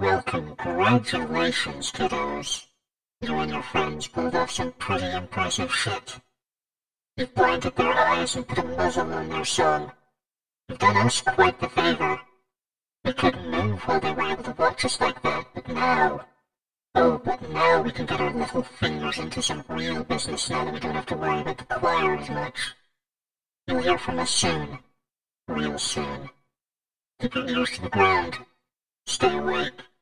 Well, congratulations, kiddos. You and your friends pulled off some pretty impressive shit. You've blinded their eyes and put a muzzle on their son. You've done us quite the favor. We couldn't move while they were able to watch us like that, but now... Oh, but now we can get our little fingers into some real business now that we don't have to worry about the choir as much. You'll hear from us soon. Real soon. Keep your ears to the ground. Stay awake.